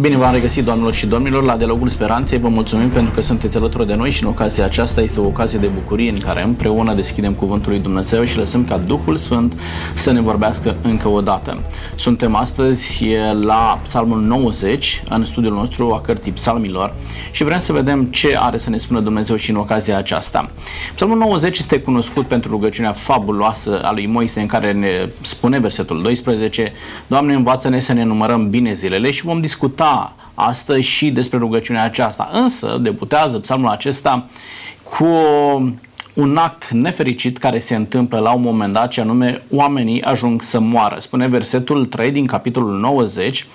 Bine v-am regăsit, doamnelor și domnilor, la Dialogul Speranței. Vă mulțumim pentru că sunteți alături de noi și în ocazia aceasta este o ocazie de bucurie în care împreună deschidem Cuvântul lui Dumnezeu și lăsăm ca Duhul Sfânt să ne vorbească încă o dată. Suntem astăzi la Psalmul 90, în studiul nostru a cărții Psalmilor și vrem să vedem ce are să ne spună Dumnezeu și în ocazia aceasta. Psalmul 90 este cunoscut pentru rugăciunea fabuloasă a lui Moise în care ne spune versetul 12 Doamne, învață-ne să ne numărăm bine zilele și vom discuta discuta astăzi și despre rugăciunea aceasta. Însă debutează psalmul acesta cu un act nefericit care se întâmplă la un moment dat, ce anume oamenii ajung să moară. Spune versetul 3 din capitolul 90,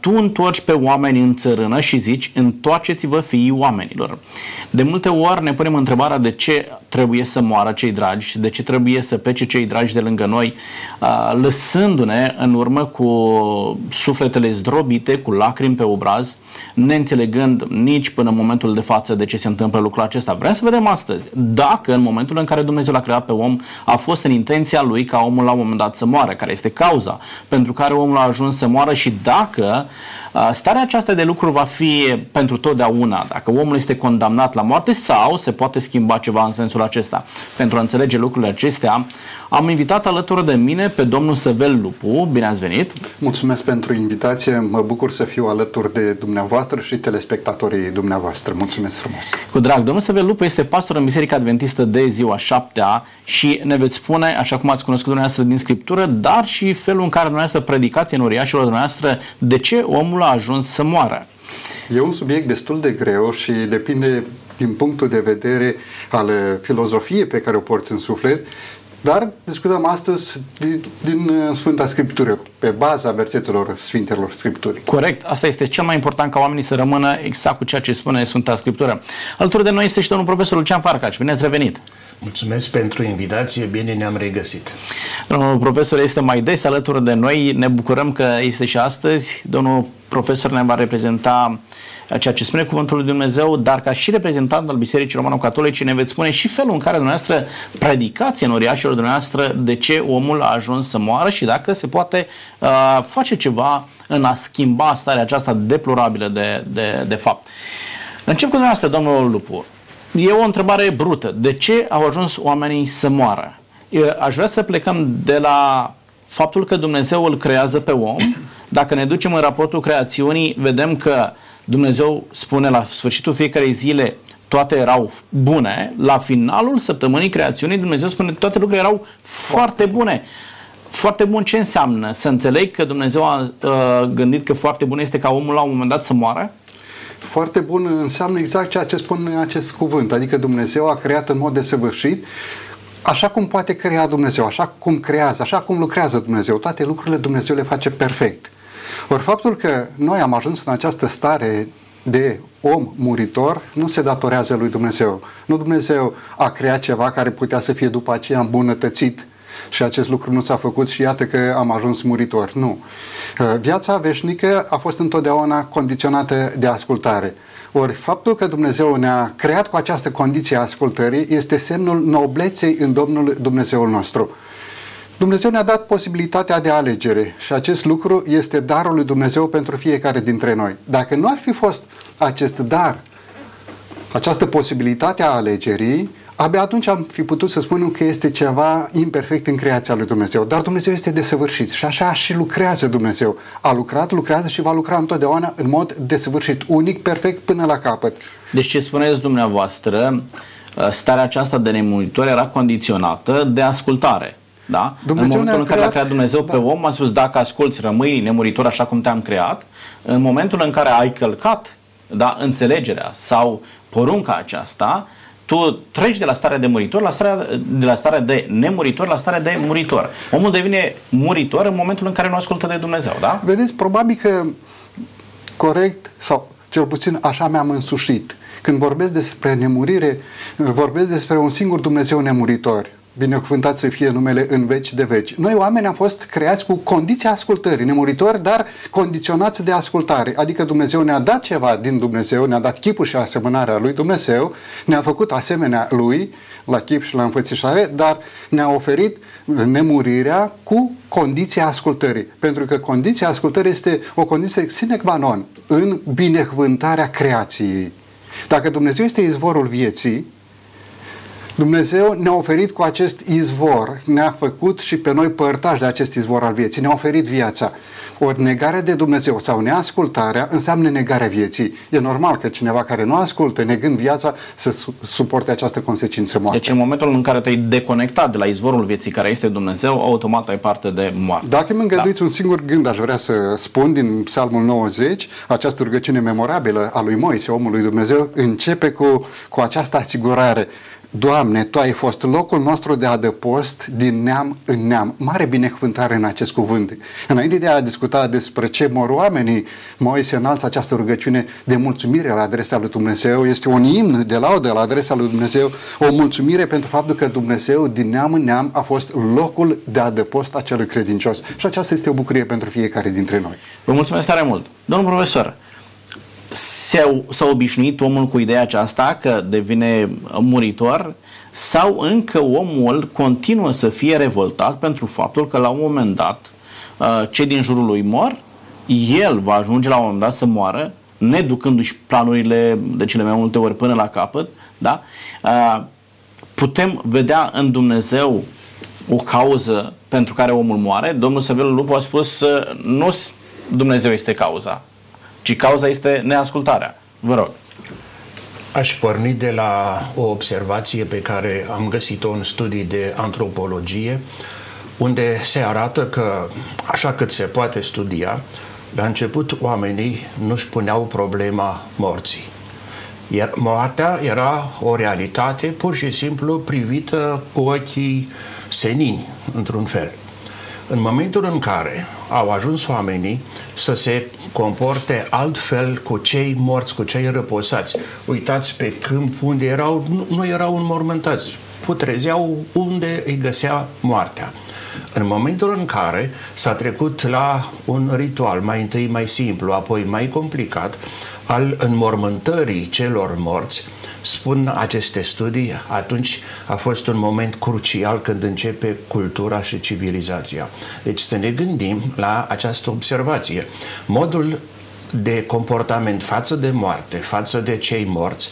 tu întorci pe oameni în țărână și zici, întoarceți-vă fiii oamenilor. De multe ori ne punem întrebarea de ce trebuie să moară cei dragi, de ce trebuie să plece cei dragi de lângă noi, lăsându-ne în urmă cu sufletele zdrobite, cu lacrimi pe obraz, neînțelegând nici până în momentul de față de ce se întâmplă lucrul acesta. Vrem să vedem astăzi dacă în momentul în care Dumnezeu l-a creat pe om a fost în intenția lui ca omul la un moment dat să moară, care este cauza pentru care omul a ajuns să moară și dacă starea aceasta de lucru va fi pentru totdeauna, dacă omul este condamnat la moarte sau se poate schimba ceva în sensul acesta. Pentru a înțelege lucrurile acestea, am invitat alături de mine pe domnul Săvel Lupu. Bine ați venit! Mulțumesc pentru invitație. Mă bucur să fiu alături de dumneavoastră și telespectatorii dumneavoastră. Mulțumesc frumos! Cu drag! Domnul Săvel Lupu este pastor în Biserica Adventistă de ziua șaptea și ne veți spune, așa cum ați cunoscut dumneavoastră din Scriptură, dar și felul în care dumneavoastră predicați în uriașilor dumneavoastră de ce omul a ajuns să moară. E un subiect destul de greu și depinde din punctul de vedere al filozofiei pe care o porți în suflet dar discutăm astăzi din, din uh, Sfânta Scriptură, pe baza versetelor Sfintelor Scripturi. Corect. Asta este cel mai important ca oamenii să rămână exact cu ceea ce spune Sfânta Scriptură. Alături de noi este și domnul profesor Lucian Farcaci. Bine ați revenit! Mulțumesc pentru invitație, bine ne-am regăsit. Domnul profesor este mai des alături de noi, ne bucurăm că este și astăzi. Domnul profesor ne va reprezenta ceea ce spune Cuvântul lui Dumnezeu, dar ca și reprezentant al Bisericii Romano-Catolice ne veți spune și felul în care dumneavoastră predicați în uriașilor dumneavoastră de ce omul a ajuns să moară și dacă se poate uh, face ceva în a schimba starea aceasta deplorabilă de, de, de fapt. Încep cu dumneavoastră, domnul Lupu. E o întrebare brută. De ce au ajuns oamenii să moară? Eu aș vrea să plecăm de la faptul că Dumnezeu îl creează pe om. Dacă ne ducem în raportul creațiunii, vedem că Dumnezeu spune la sfârșitul fiecarei zile toate erau bune, la finalul săptămânii creațiunii Dumnezeu spune toate lucrurile erau foarte bune. Foarte bun ce înseamnă? Să înțeleg că Dumnezeu a uh, gândit că foarte bun este ca omul la un moment dat să moară? Foarte bun înseamnă exact ceea ce spune acest cuvânt, adică Dumnezeu a creat în mod desăvârșit așa cum poate crea Dumnezeu, așa cum creează, așa cum lucrează Dumnezeu, toate lucrurile Dumnezeu le face perfect. Ori faptul că noi am ajuns în această stare de om muritor nu se datorează lui Dumnezeu. Nu Dumnezeu a creat ceva care putea să fie după aceea îmbunătățit și acest lucru nu s-a făcut și iată că am ajuns muritor. Nu. Uh, viața veșnică a fost întotdeauna condiționată de ascultare. Ori faptul că Dumnezeu ne-a creat cu această condiție a ascultării este semnul nobleței în Domnul Dumnezeul nostru. Dumnezeu ne-a dat posibilitatea de alegere și acest lucru este darul lui Dumnezeu pentru fiecare dintre noi. Dacă nu ar fi fost acest dar, această posibilitate a alegerii, abia atunci am fi putut să spunem că este ceva imperfect în creația lui Dumnezeu. Dar Dumnezeu este desăvârșit și așa și lucrează Dumnezeu. A lucrat, lucrează și va lucra întotdeauna în mod desăvârșit, unic, perfect până la capăt. Deci ce spuneți dumneavoastră, starea aceasta de nemuritor era condiționată de ascultare. Da? Dumnezeu în momentul în care creat, a creat Dumnezeu da. pe om, a spus dacă asculți, rămâi nemuritor așa cum te-am creat. În momentul în care ai călcat da, înțelegerea sau porunca aceasta, tu treci de la starea de muritor la starea, de la starea de nemuritor la starea de muritor. Omul devine muritor în momentul în care nu ascultă de Dumnezeu, da? Vedeți, probabil că corect sau cel puțin așa mi-am însușit. Când vorbesc despre nemurire, vorbesc despre un singur Dumnezeu nemuritor binecuvântat să fie numele în veci de veci. Noi oameni am fost creați cu condiția ascultării, nemuritori, dar condiționați de ascultare. Adică Dumnezeu ne-a dat ceva din Dumnezeu, ne-a dat chipul și asemănarea lui Dumnezeu, ne-a făcut asemenea lui, la chip și la înfățișare, dar ne-a oferit nemurirea cu condiția ascultării. Pentru că condiția ascultării este o condiție sine qua non în binecuvântarea creației. Dacă Dumnezeu este izvorul vieții, Dumnezeu ne-a oferit cu acest izvor, ne-a făcut și pe noi părtași de acest izvor al vieții, ne-a oferit viața. Ori negarea de Dumnezeu sau neascultarea înseamnă negarea vieții. E normal că cineva care nu ascultă, negând viața, să suporte această consecință moarte. Deci în momentul în care te-ai deconectat de la izvorul vieții care este Dumnezeu, automat ai parte de moarte. Dacă mi îngăduiți da. un singur gând, aș vrea să spun din Psalmul 90, această rugăciune memorabilă a lui Moise, omul lui Dumnezeu, începe cu, cu această asigurare. Doamne, Tu ai fost locul nostru de adăpost din neam în neam. Mare binecuvântare în acest cuvânt. Înainte de a discuta despre ce mor oamenii, Moise înalță această rugăciune de mulțumire la adresa lui Dumnezeu. Este un imn de laudă la adresa lui Dumnezeu, o mulțumire pentru faptul că Dumnezeu din neam în neam a fost locul de adăpost acelui credincios. Și aceasta este o bucurie pentru fiecare dintre noi. Vă mulțumesc tare mult. Domnul profesor, s-a obișnuit omul cu ideea aceasta că devine muritor sau încă omul continuă să fie revoltat pentru faptul că la un moment dat uh, cei din jurul lui mor, el va ajunge la un moment dat să moară, neducându-și planurile de cele mai multe ori până la capăt, da? Uh, putem vedea în Dumnezeu o cauză pentru care omul moare. Domnul Săvilu Lupu a spus uh, nu Dumnezeu este cauza, ci cauza este neascultarea. Vă rog. Aș porni de la o observație pe care am găsit-o în studii de antropologie, unde se arată că, așa cât se poate studia, la început oamenii nu-și puneau problema morții. Iar moartea era o realitate pur și simplu privită cu ochii senini, într-un fel. În momentul în care au ajuns oamenii să se comporte altfel cu cei morți, cu cei răposați. Uitați pe câmp unde erau, nu, nu erau înmormântați, putrezeau unde îi găsea moartea. În momentul în care s-a trecut la un ritual mai întâi mai simplu, apoi mai complicat, al înmormântării celor morți, spun aceste studii, atunci a fost un moment crucial când începe cultura și civilizația. Deci să ne gândim la această observație. Modul de comportament față de moarte, față de cei morți,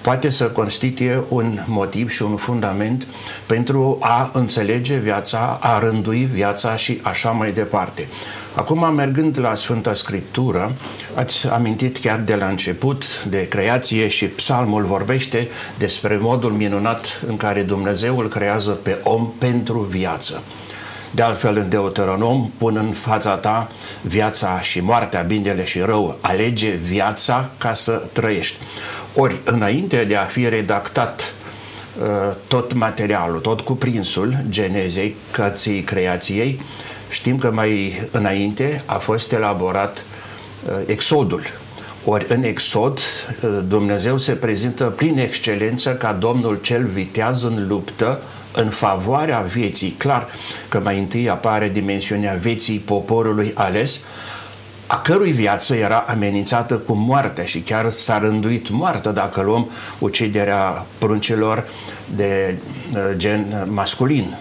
poate să constituie un motiv și un fundament pentru a înțelege viața, a rândui viața și așa mai departe. Acum, mergând la Sfânta Scriptură, ați amintit chiar de la început de creație și psalmul vorbește despre modul minunat în care Dumnezeu îl creează pe om pentru viață. De altfel, în Deuteronom pun în fața ta viața și moartea, binele și rău. Alege viața ca să trăiești. Ori, înainte de a fi redactat uh, tot materialul, tot cuprinsul genezei, cății creației, știm că mai înainte a fost elaborat uh, Exodul. Ori în Exod uh, Dumnezeu se prezintă prin excelență ca Domnul cel viteaz în luptă în favoarea vieții. Clar că mai întâi apare dimensiunea vieții poporului ales, a cărui viață era amenințată cu moartea și chiar s-a rânduit moartă dacă luăm uciderea pruncilor de uh, gen masculin,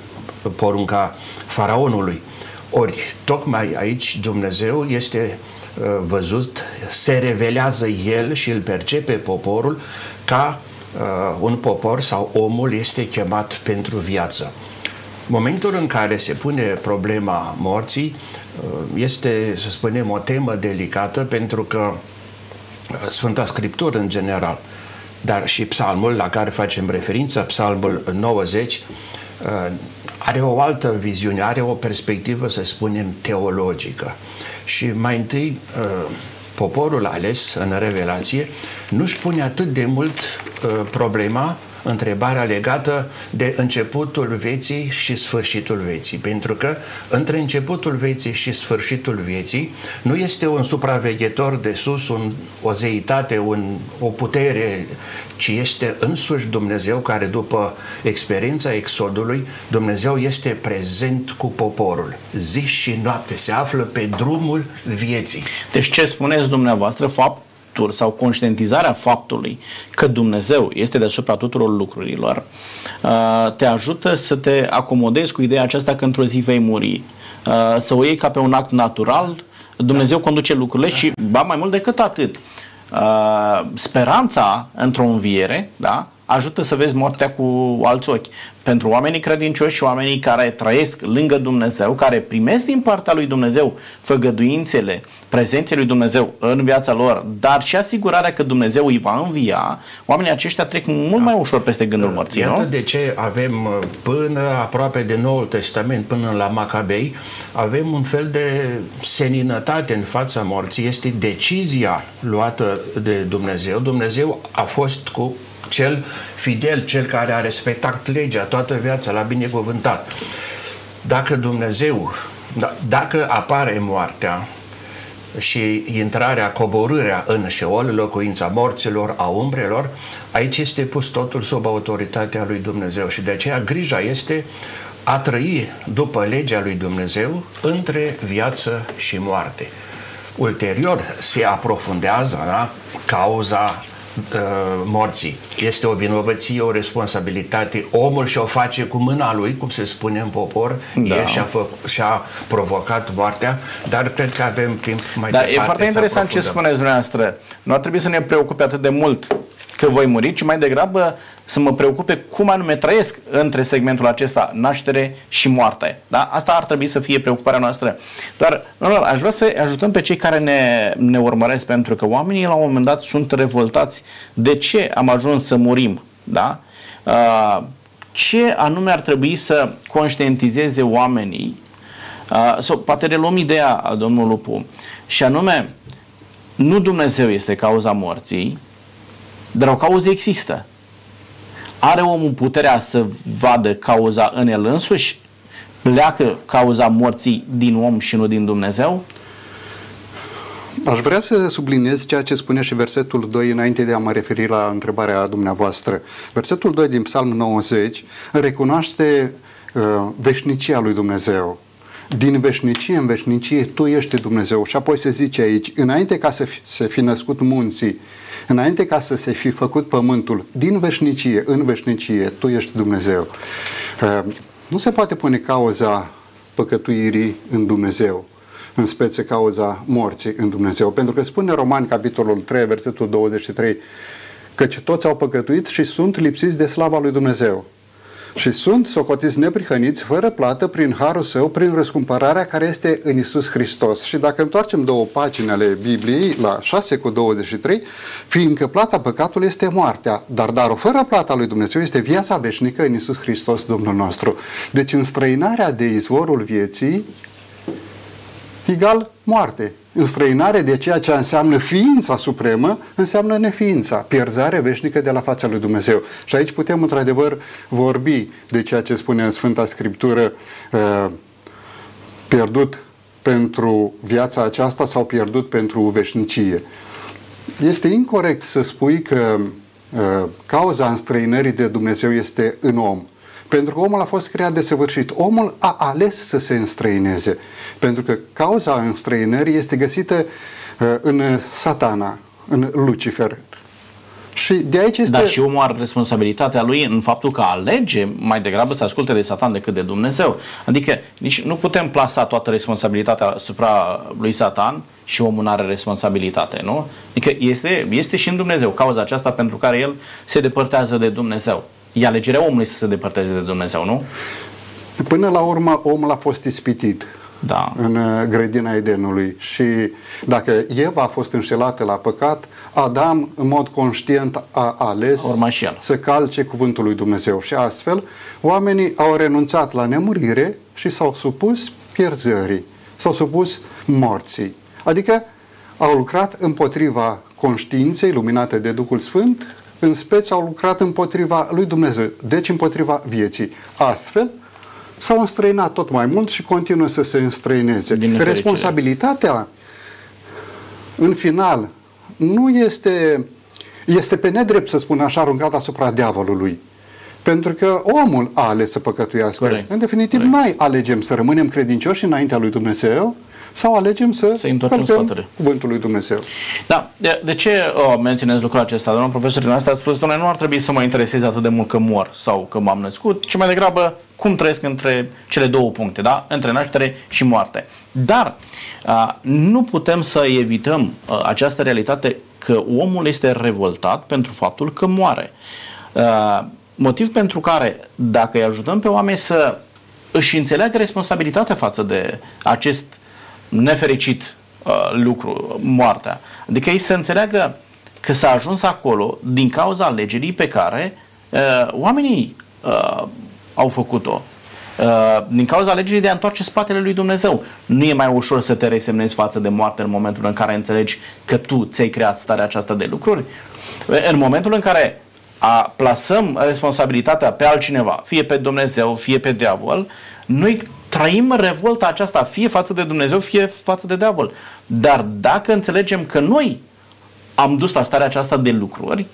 porunca faraonului. Ori, tocmai aici Dumnezeu este uh, văzut, se revelează El și îl percepe poporul ca uh, un popor sau omul este chemat pentru viață. Momentul în care se pune problema morții uh, este, să spunem, o temă delicată pentru că uh, Sfânta Scriptură în general, dar și psalmul la care facem referință, psalmul 90, uh, are o altă viziune, are o perspectivă, să spunem, teologică. Și mai întâi, poporul ales în revelație nu-și pune atât de mult problema întrebarea legată de începutul vieții și sfârșitul vieții. Pentru că între începutul vieții și sfârșitul vieții nu este un supraveghetor de sus, un, o zeitate, un, o putere, ci este însuși Dumnezeu care după experiența exodului, Dumnezeu este prezent cu poporul. Zi și noapte se află pe drumul vieții. Deci ce spuneți dumneavoastră, fapt sau conștientizarea faptului că Dumnezeu este deasupra tuturor lucrurilor, uh, te ajută să te acomodezi cu ideea aceasta că într-o zi vei muri. Uh, să o iei ca pe un act natural, Dumnezeu da. conduce lucrurile și, ba mai mult decât atât, uh, speranța într-o înviere, da, ajută să vezi moartea cu alți ochi. Pentru oamenii credincioși și oamenii care trăiesc lângă Dumnezeu, care primesc din partea lui Dumnezeu făgăduințele, prezenței lui Dumnezeu în viața lor, dar și asigurarea că Dumnezeu îi va învia, oamenii aceștia trec mult mai ușor peste gândul morții, Iată nu? de ce avem uh, până aproape de Noul Testament, până la Macabei, avem un fel de seninătate în fața morții. Este decizia luată de Dumnezeu. Dumnezeu a fost cu cel fidel, cel care a respectat legea toată viața, l-a binecuvântat. Dacă Dumnezeu, da, dacă apare moartea și intrarea, coborârea în șeol, locuința morților, a umbrelor, aici este pus totul sub autoritatea lui Dumnezeu și de aceea grija este a trăi după legea lui Dumnezeu între viață și moarte. Ulterior se aprofundează da, cauza Uh, morții. Este o vinovăție, o responsabilitate. Omul și-o face cu mâna lui, cum se spune în popor, da. el și-a, fă, și-a provocat moartea, dar cred că avem timp mai dar departe e foarte interesant ce spuneți dumneavoastră. Nu ar trebui să ne preocupe atât de mult că voi muri, ci mai degrabă să mă preocupe cum anume trăiesc între segmentul acesta, naștere și moarte. Da? Asta ar trebui să fie preocuparea noastră. Doar, nu, nu, aș vrea să ajutăm pe cei care ne, ne urmăresc, pentru că oamenii la un moment dat sunt revoltați. De ce am ajuns să murim? Da? Uh, ce anume ar trebui să conștientizeze oamenii uh, sau poate reluăm ideea, domnul Lupu, și anume, nu Dumnezeu este cauza morții, dar o cauză există. Are omul puterea să vadă cauza în el însuși? Pleacă cauza morții din om și nu din Dumnezeu? Aș vrea să subliniez ceea ce spune și versetul 2 înainte de a mă referi la întrebarea dumneavoastră. Versetul 2 din Psalm 90 recunoaște uh, veșnicia lui Dumnezeu. Din veșnicie în veșnicie tu ești Dumnezeu. Și apoi se zice aici, înainte ca să fi, să fi născut munții, Înainte ca să se fi făcut pământul din veșnicie în veșnicie, tu ești Dumnezeu. Uh, nu se poate pune cauza păcătuirii în Dumnezeu, în spețe cauza morții în Dumnezeu. Pentru că spune Romani, capitolul 3, versetul 23, căci toți au păcătuit și sunt lipsiți de slava lui Dumnezeu și sunt socotiți neprihăniți fără plată prin harul său, prin răscumpărarea care este în Isus Hristos. Și dacă întoarcem două pagini ale Bibliei, la 6 cu 23, fiindcă plata păcatului este moartea, dar darul fără plata lui Dumnezeu este viața veșnică în Isus Hristos, Domnul nostru. Deci înstrăinarea de izvorul vieții egal moarte. Înstrăinare de ceea ce înseamnă ființa supremă, înseamnă neființa, pierzare veșnică de la fața lui Dumnezeu. Și aici putem într-adevăr vorbi de ceea ce spune în Sfânta Scriptură, uh, pierdut pentru viața aceasta sau pierdut pentru veșnicie. Este incorrect să spui că uh, cauza înstrăinării de Dumnezeu este în om. Pentru că omul a fost creat de săvârșit. Omul a ales să se înstrăineze. Pentru că cauza înstrăinării este găsită uh, în satana, în Lucifer. Și de aici este... Dar și omul are responsabilitatea lui în faptul că alege mai degrabă să asculte de Satan decât de Dumnezeu. Adică nici nu putem plasa toată responsabilitatea asupra lui Satan și omul nu are responsabilitate, nu? Adică este, este și în Dumnezeu cauza aceasta pentru care el se depărtează de Dumnezeu. E alegerea omului să se depărteze de Dumnezeu, nu? Până la urmă, omul a fost ispitit da. în uh, grădina Edenului și dacă Eva a fost înșelată la păcat, Adam în mod conștient a ales să calce cuvântul lui Dumnezeu și astfel oamenii au renunțat la nemurire și s-au supus pierzării, s-au supus morții. Adică au lucrat împotriva conștiinței luminate de Duhul Sfânt în speț au lucrat împotriva lui Dumnezeu, deci împotriva vieții. Astfel, s-au înstrăinat tot mai mult și continuă să se înstrăineze. Responsabilitatea, în final, nu este, este pe nedrept, să spun așa, aruncat asupra diavolului. Pentru că omul a ales să păcătuiască. Corect. În definitiv, Corect. noi alegem să rămânem credincioși înaintea lui Dumnezeu sau alegem să, să întoarcem spatele. cuvântul lui Dumnezeu. Da. De, de ce oh, menționez lucrul acesta? Domnul profesor din asta a spus, domnule, nu ar trebui să mă intereseze atât de mult că mor sau că m-am născut, ci mai degrabă cum trăiesc între cele două puncte, da? Între naștere și moarte. Dar uh, nu putem să evităm uh, această realitate că omul este revoltat pentru faptul că moare. Uh, motiv pentru care, dacă îi ajutăm pe oameni să își înțeleagă responsabilitatea față de acest nefericit uh, lucru, moartea. Adică ei să înțeleagă că s-a ajuns acolo din cauza alegerii pe care uh, oamenii uh, au făcut-o. Uh, din cauza alegerii de a întoarce spatele lui Dumnezeu. Nu e mai ușor să te resemnezi față de moarte în momentul în care înțelegi că tu ți-ai creat starea aceasta de lucruri. În momentul în care a plasăm responsabilitatea pe altcineva, fie pe Dumnezeu, fie pe diavol, noi trăim revolta aceasta fie față de Dumnezeu, fie față de diavol. Dar dacă înțelegem că noi am dus la starea aceasta de lucruri,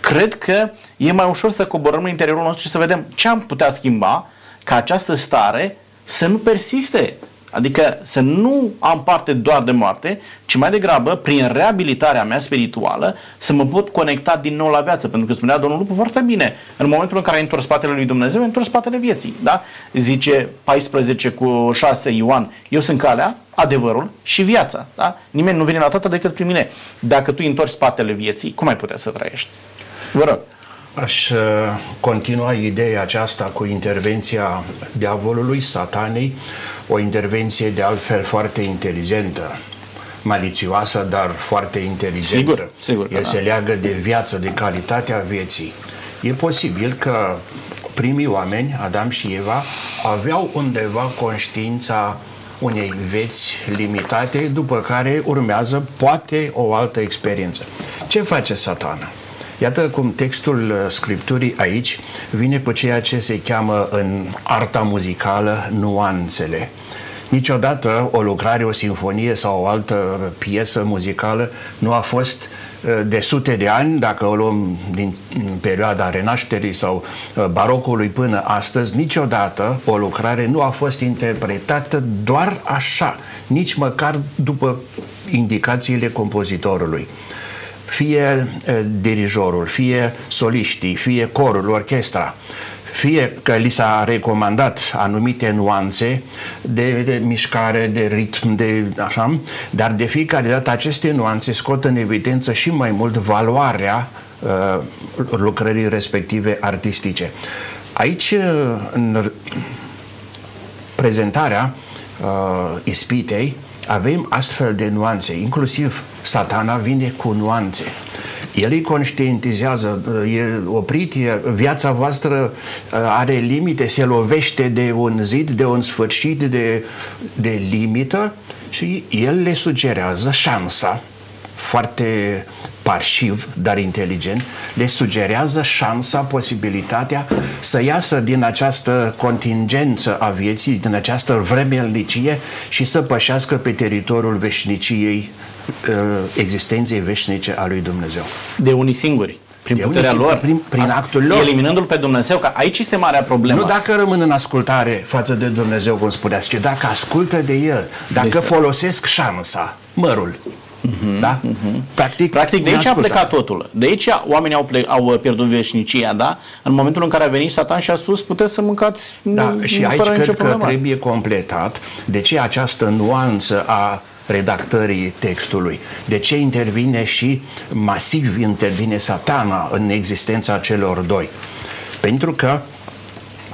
cred că e mai ușor să coborăm în interiorul nostru și să vedem ce am putea schimba ca această stare să nu persiste Adică să nu am parte doar de moarte, ci mai degrabă, prin reabilitarea mea spirituală, să mă pot conecta din nou la viață. Pentru că spunea Domnul Lupu foarte bine. În momentul în care ai întors spatele lui Dumnezeu, ai întors spatele vieții. Da? Zice 14 cu 6 Ioan, eu sunt calea, adevărul și viața. Da? Nimeni nu vine la toată decât prin mine. Dacă tu întorci spatele vieții, cum ai putea să trăiești? Vă rog. Aș uh, continua ideea aceasta cu intervenția diavolului, satanei, o intervenție de altfel foarte inteligentă, malițioasă, dar foarte inteligentă. Sigur, sigur. El da. se leagă de viață, de calitatea vieții. E posibil că primii oameni, Adam și Eva, aveau undeva conștiința unei vieți limitate, după care urmează poate o altă experiență. Ce face satana? Iată cum textul uh, Scripturii aici vine cu ceea ce se cheamă în arta muzicală nuanțele. Niciodată o lucrare, o sinfonie sau o altă piesă muzicală nu a fost uh, de sute de ani, dacă o luăm din perioada renașterii sau uh, barocului până astăzi, niciodată o lucrare nu a fost interpretată doar așa, nici măcar după indicațiile compozitorului fie dirijorul, fie soliștii, fie corul, orchestra, fie că li s-a recomandat anumite nuanțe de, de mișcare, de ritm, de așa, dar de fiecare dată aceste nuanțe scot în evidență și mai mult valoarea uh, lucrării respective artistice. Aici, în prezentarea uh, ispitei, avem astfel de nuanțe, inclusiv satana vine cu nuanțe. El îi conștientizează, e oprit, e, viața voastră are limite, se lovește de un zid, de un sfârșit, de, de limită și el le sugerează șansa foarte parșiv, dar inteligent, le sugerează șansa, posibilitatea să iasă din această contingență a vieții, din această vremelnicie și să pășească pe teritoriul veșniciei, uh, existenței veșnice a lui Dumnezeu. De unii singuri prin puterea singur, lor, prin, prin actul lor. Eliminându-l pe Dumnezeu, că aici este marea problemă. Nu dacă rămân în ascultare față de Dumnezeu, cum spuneați, ci dacă ascultă de El, dacă deci, folosesc șansa, mărul, Uh-huh, da? Uh-huh. Practic, Practic de aici a plecat totul. De aici oamenii au, ple- au pierdut veșnicia, da? În momentul în care a venit Satan și a spus puteți să mâncați da, și aici cred problemă. că trebuie completat de ce această nuanță a redactării textului. De ce intervine și masiv intervine satana în existența celor doi? Pentru că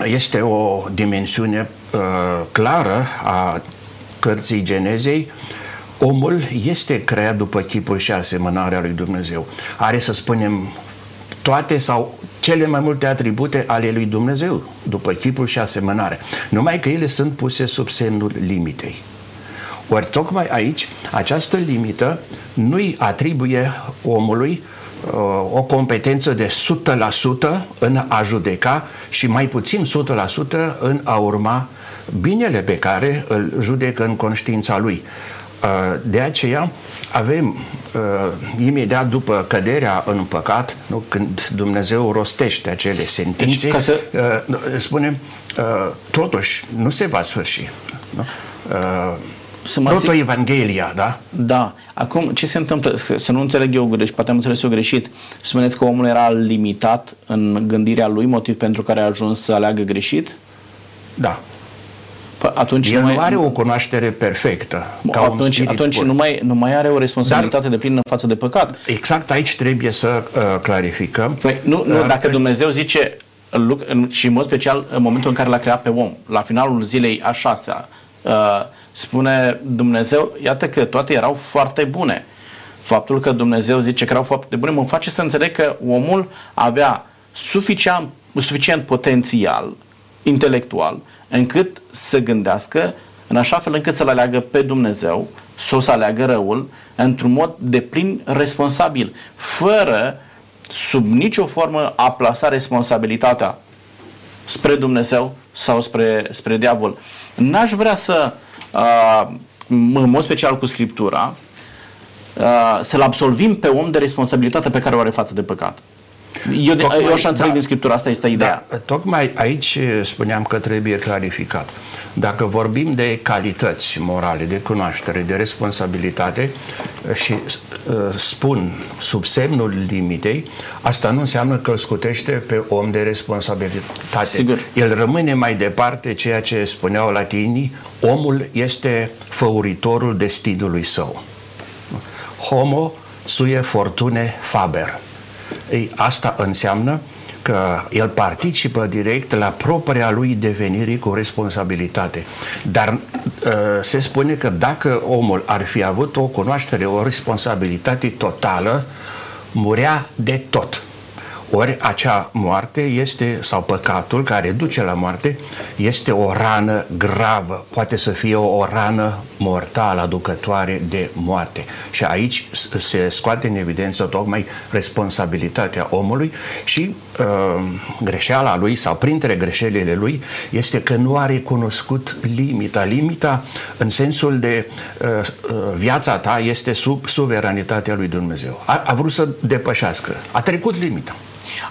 este o dimensiune uh, clară a cărții Genezei omul este creat după chipul și asemănarea lui Dumnezeu. Are, să spunem, toate sau cele mai multe atribute ale lui Dumnezeu, după chipul și asemănare. Numai că ele sunt puse sub semnul limitei. Ori tocmai aici, această limită nu-i atribuie omului o competență de 100% în a judeca și mai puțin 100% în a urma binele pe care îl judecă în conștiința lui. De aceea avem imediat după căderea în păcat, nu, când Dumnezeu rostește acele sentințe, deci, ca să... spunem, totuși nu se va sfârși. Nu? să mă Proto-Evanghelia, da? Da. Acum, ce se întâmplă? Să nu înțeleg eu greșit, poate am înțeles eu greșit. Spuneți că omul era limitat în gândirea lui, motiv pentru care a ajuns să aleagă greșit? Da. P- atunci El nu, mai, are o cunoaștere perfectă. Ca atunci un atunci nu, mai, nu mai are o responsabilitate Dar, de plină față de păcat. Exact aici trebuie să uh, clarificăm. Păi, nu, nu, uh, dacă Dumnezeu zice și în mod special în momentul în care l-a creat pe om, la finalul zilei a șasea, uh, spune Dumnezeu, iată că toate erau foarte bune. Faptul că Dumnezeu zice că erau foarte bune mă face să înțeleg că omul avea suficient, suficient potențial intelectual încât să gândească în așa fel încât să-L aleagă pe Dumnezeu sau să aleagă răul într-un mod de plin responsabil, fără sub nicio formă a plasa responsabilitatea spre Dumnezeu sau spre, spre diavol. N-aș vrea să uh, uh, în mod special cu Scriptura, uh, să-l absolvim pe om de responsabilitatea pe care o are față de păcat. Eu, de, tocmai, eu așa înțeleg da, din Scriptura, asta este ideea. Da, tocmai aici spuneam că trebuie clarificat. Dacă vorbim de calități morale, de cunoaștere, de responsabilitate și uh, spun sub semnul limitei, asta nu înseamnă că îl scutește pe om de responsabilitate. Sigur. El rămâne mai departe ceea ce spuneau latinii, omul este făuritorul destinului său. Homo sue fortune faber. Ei, asta înseamnă că el participă direct la propria lui devenire cu responsabilitate. Dar uh, se spune că dacă omul ar fi avut o cunoaștere, o responsabilitate totală, murea de tot. Ori acea moarte este, sau păcatul care duce la moarte, este o rană gravă, poate să fie o, rană mortală, aducătoare de moarte. Și aici se scoate în evidență tocmai responsabilitatea omului și uh, greșeala lui, sau printre greșelile lui, este că nu a recunoscut limita. Limita, în sensul de uh, uh viața ta, este sub suveranitatea lui Dumnezeu. A, a vrut să depășească. A trecut limita.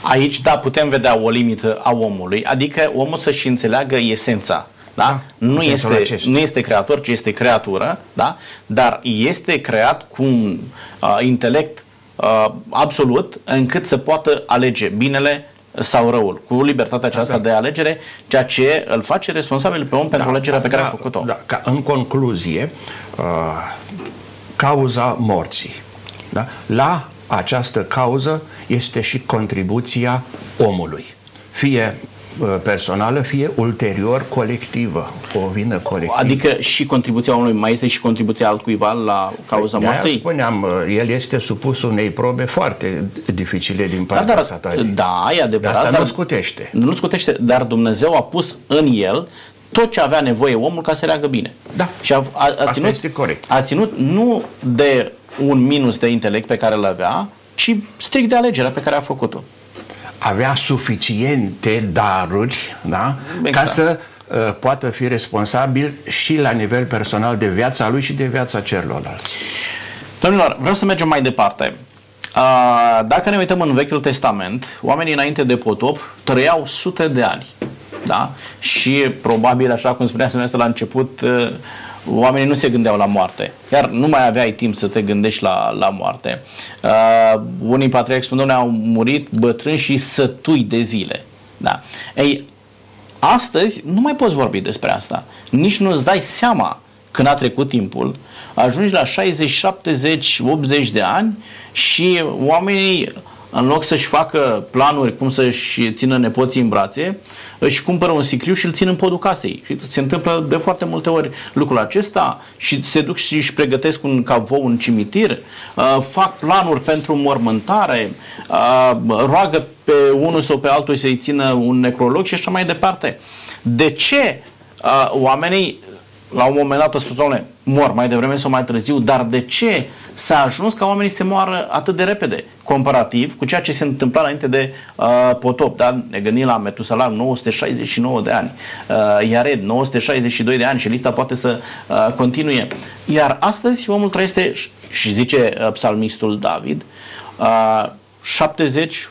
Aici, da, putem vedea o limită a omului, adică omul să-și înțeleagă esența. Da? da nu, este, nu este creator, ci este creatură, da? dar este creat cu un uh, intelect uh, absolut încât să poată alege binele sau răul, cu libertatea aceasta da, da. de alegere, ceea ce îl face responsabil pe om pentru da, alegerea pe care da, a făcut-o. Da, ca în concluzie, uh, cauza morții. Da? La această cauză este și contribuția omului, fie uh, personală, fie ulterior colectivă, o vină colectivă. Adică și contribuția omului mai este și contribuția altcuiva la cauza păi, morții? spuneam, uh, el este supus unei probe foarte dificile din partea da, dar, satanei. Da, e adevărat. Dar asta nu scutește. Nu scutește, dar Dumnezeu a pus în el tot ce avea nevoie omul ca să leagă bine. Da, și a, a, a ținut, este corect. A ținut nu de un minus de intelect pe care îl avea, ci strict de alegerea pe care a făcut-o. Avea suficiente daruri da? Exact. ca să uh, poată fi responsabil și la nivel personal de viața lui și de viața celorlalți. Domnilor, vreau să mergem mai departe. Uh, dacă ne uităm în Vechiul Testament, oamenii înainte de potop trăiau sute de ani. Da? Și probabil, așa cum spunea la început, uh, oamenii nu se gândeau la moarte. Iar nu mai aveai timp să te gândești la, la moarte. Uh, unii patriarhi spun, au murit bătrâni și sătui de zile. Da. Ei, astăzi nu mai poți vorbi despre asta. Nici nu îți dai seama când a trecut timpul, ajungi la 60, 70, 80 de ani și oamenii în loc să-și facă planuri cum să-și țină nepoții în brațe, își cumpără un sicriu și îl țin în podul casei. Și se întâmplă de foarte multe ori lucrul acesta și se duc și își pregătesc un cavou în cimitir, uh, fac planuri pentru mormântare, uh, roagă pe unul sau pe altul să-i țină un necrolog și așa mai departe. De ce uh, oamenii la un moment dat o spus, mor mai devreme sau mai târziu, dar de ce s-a ajuns ca oamenii să se moară atât de repede, comparativ cu ceea ce se întâmpla înainte de uh, potop. Da? Ne gândim la Metusalam, 969 de ani, uh, Iared, 962 de ani și lista poate să uh, continue. Iar astăzi omul trăiește, și zice uh, psalmistul David, uh, 70,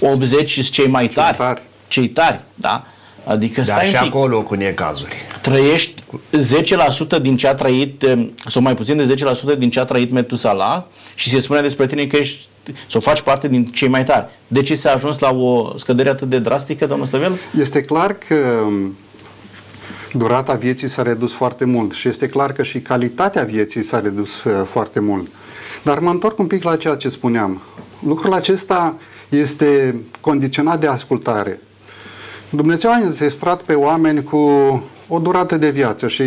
80 și cei mai tari. Cei tari. Cei tari, da? Adică Dar și acolo cu necazuri. Trăiești 10% din ce a trăit, eh, sau mai puțin de 10% din ce a trăit Metusala și se spune despre tine că ești să o faci parte din cei mai tari. De ce s-a ajuns la o scădere atât de drastică, domnul Stăvel? Este clar că mm, durata vieții s-a redus foarte mult și este clar că și calitatea vieții s-a redus eh, foarte mult. Dar mă întorc un pic la ceea ce spuneam. Lucrul acesta este condiționat de ascultare. Dumnezeu a înzestrat pe oameni cu o durată de viață și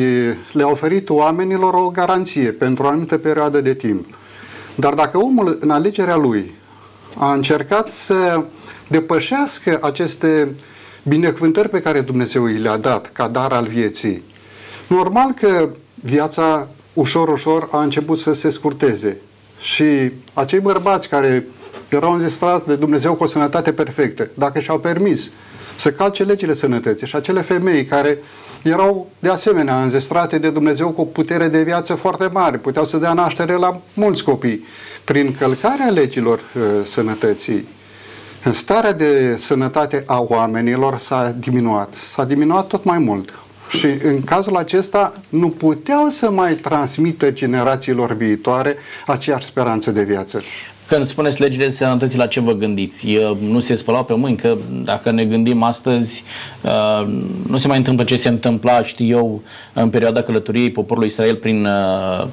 le-a oferit oamenilor o garanție pentru o anumită perioadă de timp. Dar dacă omul în alegerea lui a încercat să depășească aceste binecuvântări pe care Dumnezeu îi le-a dat ca dar al vieții, normal că viața ușor, ușor a început să se scurteze. Și acei bărbați care erau înzestrați de Dumnezeu cu o sănătate perfectă, dacă și-au permis să calce legile sănătății și acele femei care erau de asemenea înzestrate de Dumnezeu cu o putere de viață foarte mare, puteau să dea naștere la mulți copii. Prin călcarea legilor uh, sănătății, starea de sănătate a oamenilor s-a diminuat. S-a diminuat tot mai mult. Și în cazul acesta nu puteau să mai transmită generațiilor viitoare aceeași speranță de viață. Când spuneți legile de sănătății, la ce vă gândiți? Nu se spălau pe mâini, că dacă ne gândim astăzi, nu se mai întâmplă ce se întâmpla, știu eu, în perioada călătoriei poporului Israel prin,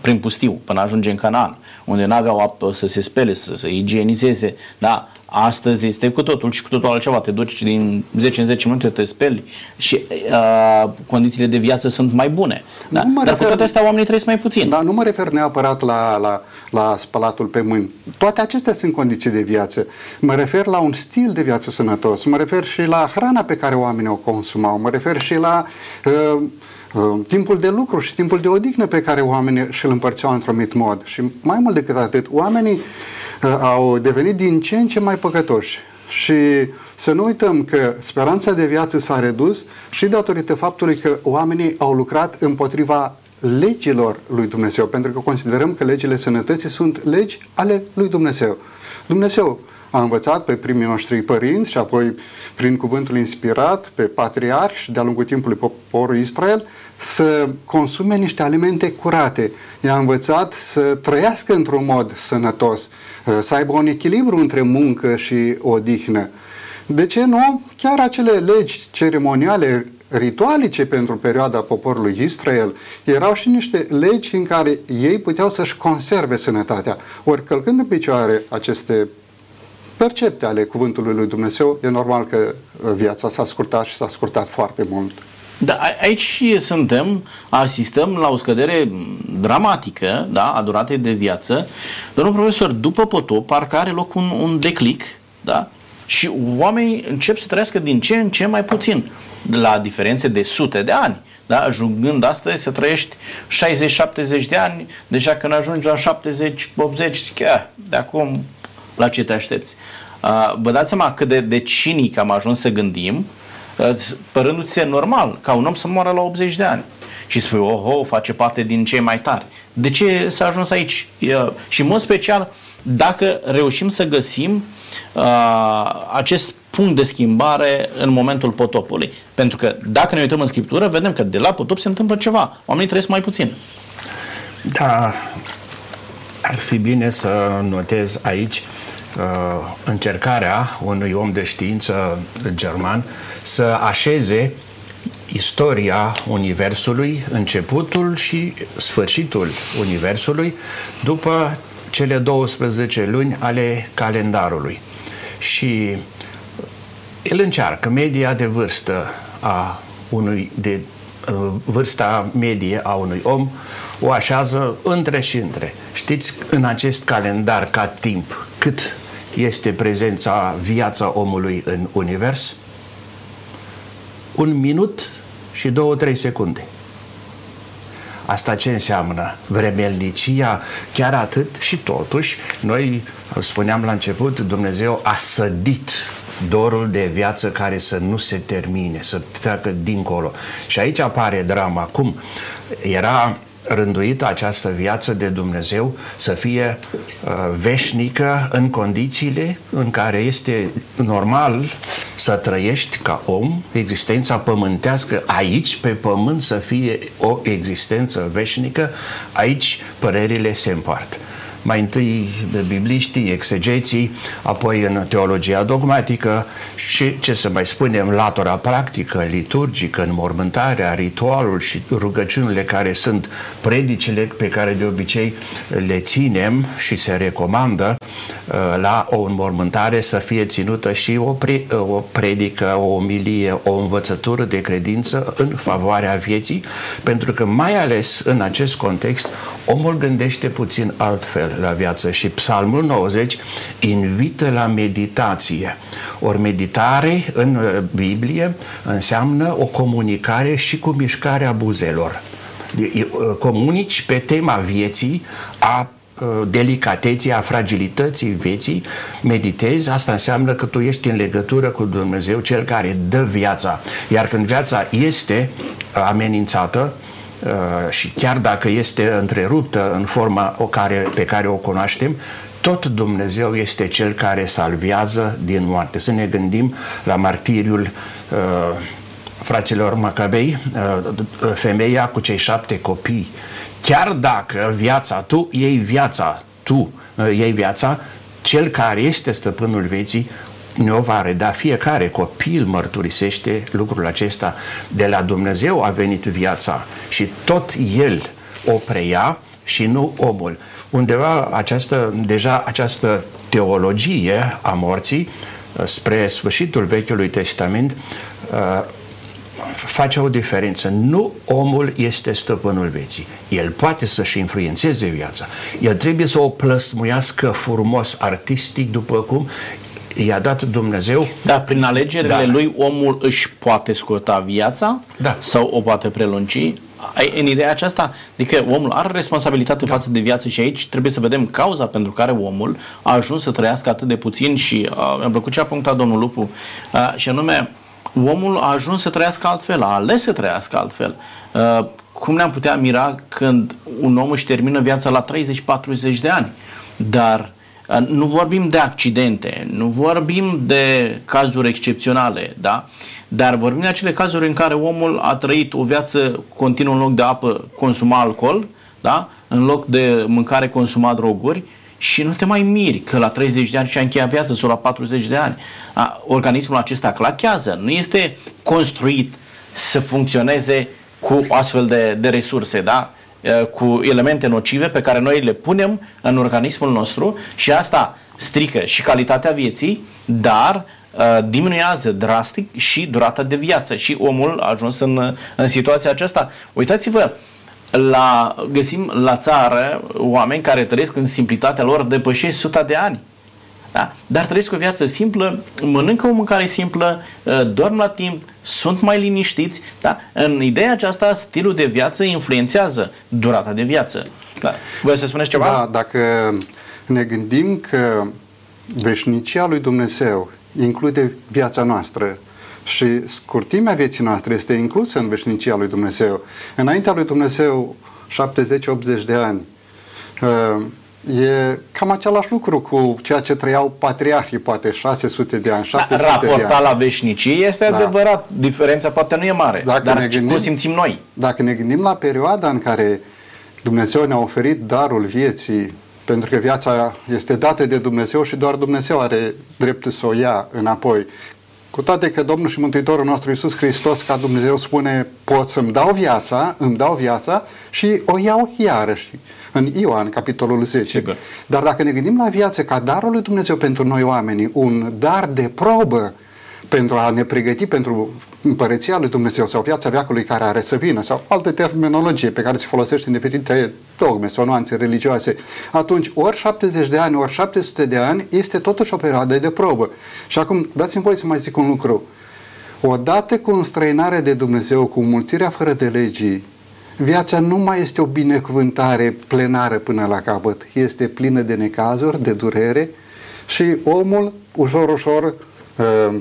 prin pustiu, până ajunge în Canaan, unde n-aveau apă să se spele, să se igienizeze, da? Astăzi este cu totul și cu totul altceva. Te duci din 10 în 10 minute, te speli și uh, condițiile de viață sunt mai bune. Da? Dar refer, cu toate astea oamenii trăiesc mai puțin. Da, nu mă refer neapărat la, la, la spălatul pe mâini. Toate acestea sunt condiții de viață. Mă refer la un stil de viață sănătos. Mă refer și la hrana pe care oamenii o consumau. Mă refer și la uh, uh, timpul de lucru și timpul de odihnă pe care oamenii și-l împărțeau într-un mit mod. Și mai mult decât atât, oamenii au devenit din ce în ce mai păcătoși. Și să nu uităm că speranța de viață s-a redus și datorită faptului că oamenii au lucrat împotriva legilor lui Dumnezeu, pentru că considerăm că legile sănătății sunt legi ale lui Dumnezeu. Dumnezeu a învățat pe primii noștri părinți și apoi prin cuvântul inspirat pe patriarhi și de-a lungul timpului poporul Israel să consume niște alimente curate. I-a învățat să trăiască într-un mod sănătos, să aibă un echilibru între muncă și odihnă. De ce nu? Chiar acele legi ceremoniale ritualice pentru perioada poporului Israel erau și niște legi în care ei puteau să-și conserve sănătatea. Ori călcând în picioare aceste percepte ale cuvântului lui Dumnezeu, e normal că viața s-a scurtat și s-a scurtat foarte mult. Da, aici suntem, asistăm la o scădere dramatică da, a duratei de viață. Domnul profesor, după potop, parcă are loc un, un declic, da? Și oamenii încep să trăiască din ce în ce mai puțin, la diferențe de sute de ani. Da? Ajungând astăzi să trăiești 60-70 de ani, deja când ajungi la 70-80, chiar de acum la ce te aștepți. Uh, vă dați seama cât de, de cinic am ajuns să gândim părându-ți normal ca un om să moară la 80 de ani. Și spui, oh, oh, face parte din cei mai tari. De ce s-a ajuns aici? Și în mod special, dacă reușim să găsim uh, acest punct de schimbare în momentul potopului. Pentru că dacă ne uităm în Scriptură, vedem că de la potop se întâmplă ceva. Oamenii trăiesc mai puțin. Da, ar fi bine să notez aici uh, încercarea unui om de știință german să așeze istoria Universului, începutul și sfârșitul Universului, după cele 12 luni ale calendarului. Și el încearcă media de vârstă a unui de uh, vârsta medie a unui om o așează între și între. Știți în acest calendar ca timp cât este prezența, viața omului în univers? Un minut și două, trei secunde. Asta ce înseamnă? Vremelnicia, chiar atât și totuși, noi spuneam la început, Dumnezeu a sădit dorul de viață care să nu se termine, să treacă dincolo. Și aici apare drama. Cum? Era rânduită această viață de Dumnezeu să fie uh, veșnică în condițiile în care este normal să trăiești ca om, existența pământească aici, pe pământ, să fie o existență veșnică, aici părerile se împart mai întâi de bibliștii, exegeții, apoi în teologia dogmatică și, ce să mai spunem, latura practică, liturgică, înmormântarea, ritualul și rugăciunile care sunt predicile pe care de obicei le ținem și se recomandă uh, la o înmormântare să fie ținută și o, pre, uh, o predică, o omilie, o învățătură de credință în favoarea vieții, pentru că mai ales în acest context omul gândește puțin altfel la viață și Psalmul 90 invită la meditație. Ori meditare în uh, Biblie înseamnă o comunicare și cu mișcarea buzelor. Uh, comunici pe tema vieții, a uh, delicateții, a fragilității vieții, meditezi, asta înseamnă că tu ești în legătură cu Dumnezeu, Cel care dă viața. Iar când viața este amenințată, Uh, și chiar dacă este întreruptă în forma o care, pe care o cunoaștem, tot Dumnezeu este Cel care salvează din moarte. Să ne gândim la martiriul uh, fraților Macabei, uh, femeia cu cei șapte copii. Chiar dacă viața, tu iei viața, tu uh, iei viața, cel care este stăpânul vieții ne-o va reda fiecare copil mărturisește lucrul acesta de la Dumnezeu a venit viața și tot el o preia și nu omul. Undeva această, deja această teologie a morții spre sfârșitul Vechiului Testament uh, face o diferență. Nu omul este stăpânul vieții. El poate să-și influențeze viața. El trebuie să o plăsmuiască frumos, artistic, după cum i-a dat Dumnezeu. Da, prin alegerile da. lui omul își poate scurta viața da. sau o poate prelungi. În ideea aceasta, adică omul are responsabilitate da. față de viață și aici trebuie să vedem cauza pentru care omul a ajuns să trăiască atât de puțin și uh, mi-a plăcut ce a punctat domnul Lupu uh, și anume omul a ajuns să trăiască altfel, a ales să trăiască altfel. Uh, cum ne-am putea mira când un om își termină viața la 30-40 de ani? Dar nu vorbim de accidente, nu vorbim de cazuri excepționale, da? Dar vorbim de acele cazuri în care omul a trăit o viață continuă în loc de apă, consuma alcool, da? În loc de mâncare, consuma droguri și nu te mai miri că la 30 de ani și-a încheiat viața sau la 40 de ani. A, organismul acesta clachează, nu este construit să funcționeze cu astfel de, de resurse, da? Uh, cu elemente nocive pe care noi le punem în organismul nostru și asta strică și calitatea vieții, dar uh, diminuează drastic și durata de viață și omul a ajuns în, în situația aceasta. Uitați-vă, la, găsim la țară oameni care trăiesc în simplitatea lor depășesc suta de ani. Da? Dar trăiesc o viață simplă, mănâncă o mâncare simplă, uh, dorm la timp, sunt mai liniștiți. Da? În ideea aceasta, stilul de viață influențează durata de viață. Da. Voi să spuneți ceva? Da, dacă ne gândim că veșnicia lui Dumnezeu include viața noastră și scurtimea vieții noastre este inclusă în veșnicia lui Dumnezeu. Înaintea lui Dumnezeu 70-80 de ani, uh, E cam același lucru cu ceea ce trăiau patriarhii, poate 600 de ani, 700 da, raportat de ani. la veșnicie este da. adevărat, diferența poate nu e mare, dacă dar ne gândim, cum simțim noi? Dacă ne gândim la perioada în care Dumnezeu ne-a oferit darul vieții, pentru că viața este dată de Dumnezeu și doar Dumnezeu are dreptul să o ia înapoi. Cu toate că Domnul și Mântuitorul nostru Iisus Hristos, ca Dumnezeu spune, pot să-mi dau viața, îmi dau viața și o iau iarăși în Ioan, capitolul 10. Sigur. Dar dacă ne gândim la viață ca darul lui Dumnezeu pentru noi oamenii, un dar de probă pentru a ne pregăti pentru împărăția lui Dumnezeu sau viața veacului care are să vină sau alte terminologie pe care se folosește în diferite dogme sau nuanțe religioase, atunci ori 70 de ani, ori 700 de ani este totuși o perioadă de probă. Și acum dați-mi voi să mai zic un lucru. Odată cu înstrăinarea de Dumnezeu, cu mulțirea fără de legii, Viața nu mai este o binecuvântare plenară până la capăt. Este plină de necazuri, de durere și omul ușor, ușor uh,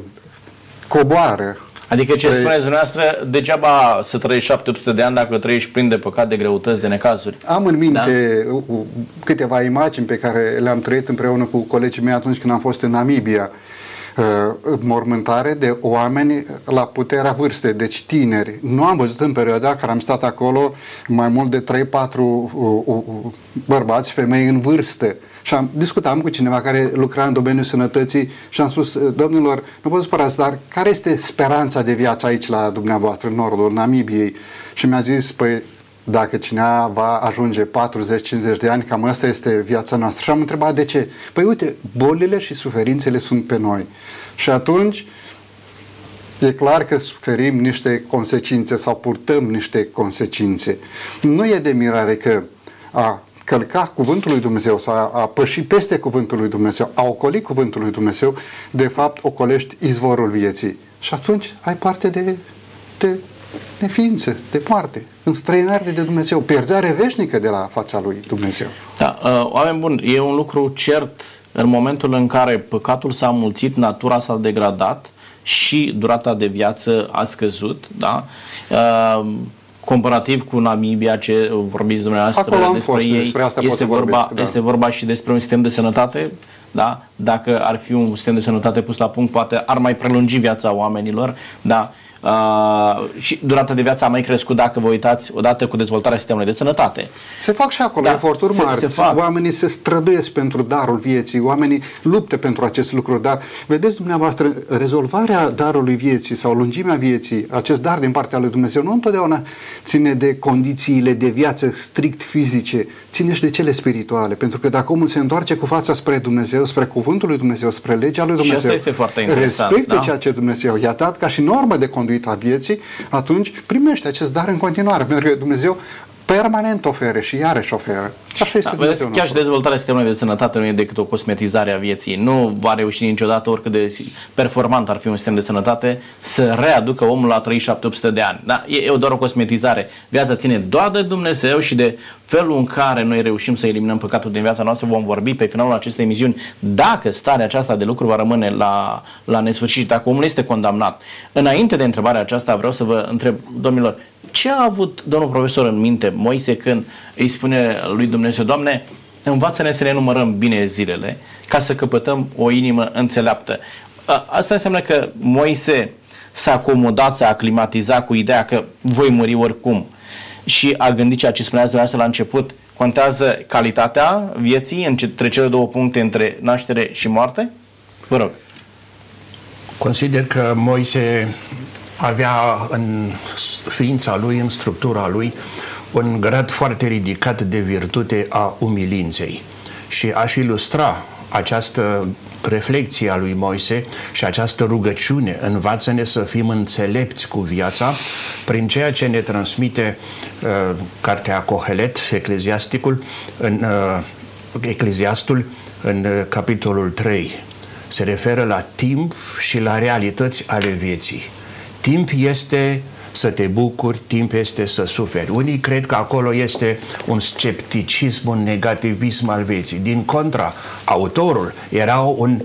coboară. Adică ce spuneți dumneavoastră, degeaba să trăiești 700 de ani dacă trăiești plin de păcat, de greutăți, de necazuri. Am în minte da? câteva imagini pe care le-am trăit împreună cu colegii mei atunci când am fost în Namibia. Uh, mormântare de oameni la puterea vârstei, deci tineri. Nu am văzut în perioada care am stat acolo mai mult de 3-4 uh, uh, bărbați, femei în vârstă. Și am discutam cu cineva care lucra în domeniul sănătății și am spus, domnilor, nu vă supărați, dar care este speranța de viață aici la dumneavoastră, în nordul Namibiei? Și mi-a zis, păi, dacă cineva va ajunge 40-50 de ani, cam asta este viața noastră. Și am întrebat de ce. Păi uite, bolile și suferințele sunt pe noi. Și atunci e clar că suferim niște consecințe sau purtăm niște consecințe. Nu e de mirare că a călca cuvântul lui Dumnezeu sau a, a păși peste cuvântul lui Dumnezeu, a ocoli cuvântul lui Dumnezeu, de fapt ocolești izvorul vieții. Și atunci ai parte de, de neființă, de moarte, înstrăinare de Dumnezeu, pierzare veșnică de la fața lui Dumnezeu. Da, uh, oameni buni, e un lucru cert în momentul în care păcatul s-a mulțit, natura s-a degradat și durata de viață a scăzut, da? Uh, comparativ cu Namibia, ce vorbiți dumneavoastră Acolo despre fost, ei, despre asta este, vorba, vorbesc, da. este vorba și despre un sistem de sănătate, da? Dacă ar fi un sistem de sănătate pus la punct, poate ar mai prelungi viața oamenilor, da? Uh, și durata de viață a mai crescut dacă vă uitați odată cu dezvoltarea sistemului de sănătate. Se fac și acolo da, eforturi mari. Se, se fac. Oamenii se străduiesc pentru darul vieții, oamenii luptă pentru acest lucru, dar vedeți dumneavoastră, rezolvarea darului vieții sau lungimea vieții, acest dar din partea lui Dumnezeu, nu întotdeauna ține de condițiile de viață strict fizice, ține și de cele spirituale, pentru că dacă omul se întoarce cu fața spre Dumnezeu, spre cuvântul lui Dumnezeu, spre legea lui Dumnezeu, și asta este foarte interesant, respectă da? ceea ce Dumnezeu i-a dat ca și normă de conduită a vieții, atunci primește acest dar în continuare, pentru că Dumnezeu permanent ofere și iarăși oferă. Așa este da, vedeți, chiar și dezvoltarea sistemului de sănătate nu e decât o cosmetizare a vieții. Nu va reuși niciodată, oricât de performant ar fi un sistem de sănătate, să readucă omul la 3700 de ani. Da? E, e doar o cosmetizare. Viața ține doar de Dumnezeu și de felul în care noi reușim să eliminăm păcatul din viața noastră. Vom vorbi pe finalul acestei emisiuni dacă starea aceasta de lucru va rămâne la, la nesfârșit, dacă omul este condamnat. Înainte de întrebarea aceasta vreau să vă întreb, domnilor, ce a avut domnul profesor în minte Moise când îi spune lui Dumnezeu, Doamne, învață-ne să ne numărăm bine zilele ca să căpătăm o inimă înțeleaptă. Asta înseamnă că Moise s-a acomodat, s-a aclimatizat cu ideea că voi muri oricum și a gândit ceea ce spuneați dumneavoastră la început, contează calitatea vieții între cele două puncte între naștere și moarte? Vă rog. Consider că Moise avea în ființa lui, în structura lui, un grad foarte ridicat de virtute a umilinței. Și aș ilustra această reflexie a lui Moise și această rugăciune învață-ne să fim înțelepți cu viața prin ceea ce ne transmite uh, cartea Cohelet, Ecleziasticul, în, uh, Ecleziastul, în uh, capitolul 3. Se referă la timp și la realități ale vieții. Timp este să te bucuri, timp este să suferi. Unii cred că acolo este un scepticism, un negativism al vieții. Din contra, autorul era un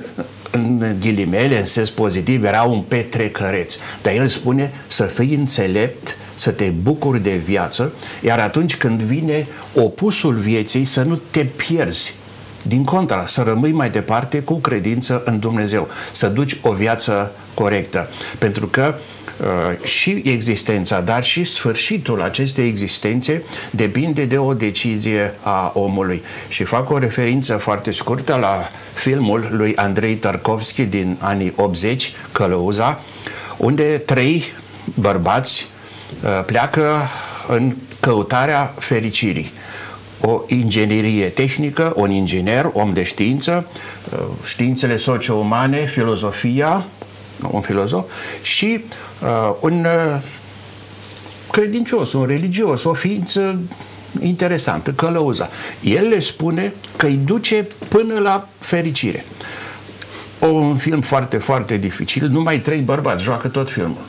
în ghilimele, în sens pozitiv, era un petrecăreț. Dar el spune să fii înțelept, să te bucuri de viață, iar atunci când vine opusul vieții, să nu te pierzi. Din contra, să rămâi mai departe cu credință în Dumnezeu, să duci o viață corectă. Pentru că uh, Uh, și existența, dar și sfârșitul acestei existențe depinde de o decizie a omului. Și fac o referință foarte scurtă la filmul lui Andrei Tarkovski din anii 80, Călăuza, unde trei bărbați uh, pleacă în căutarea fericirii o inginerie tehnică, un inginer, om de știință, uh, științele socio-umane, filozofia, un filozof, și uh, un uh, credincios, un religios, o ființă interesantă, călăuza. El le spune că îi duce până la fericire. O, un film foarte, foarte dificil, numai trei bărbați joacă tot filmul.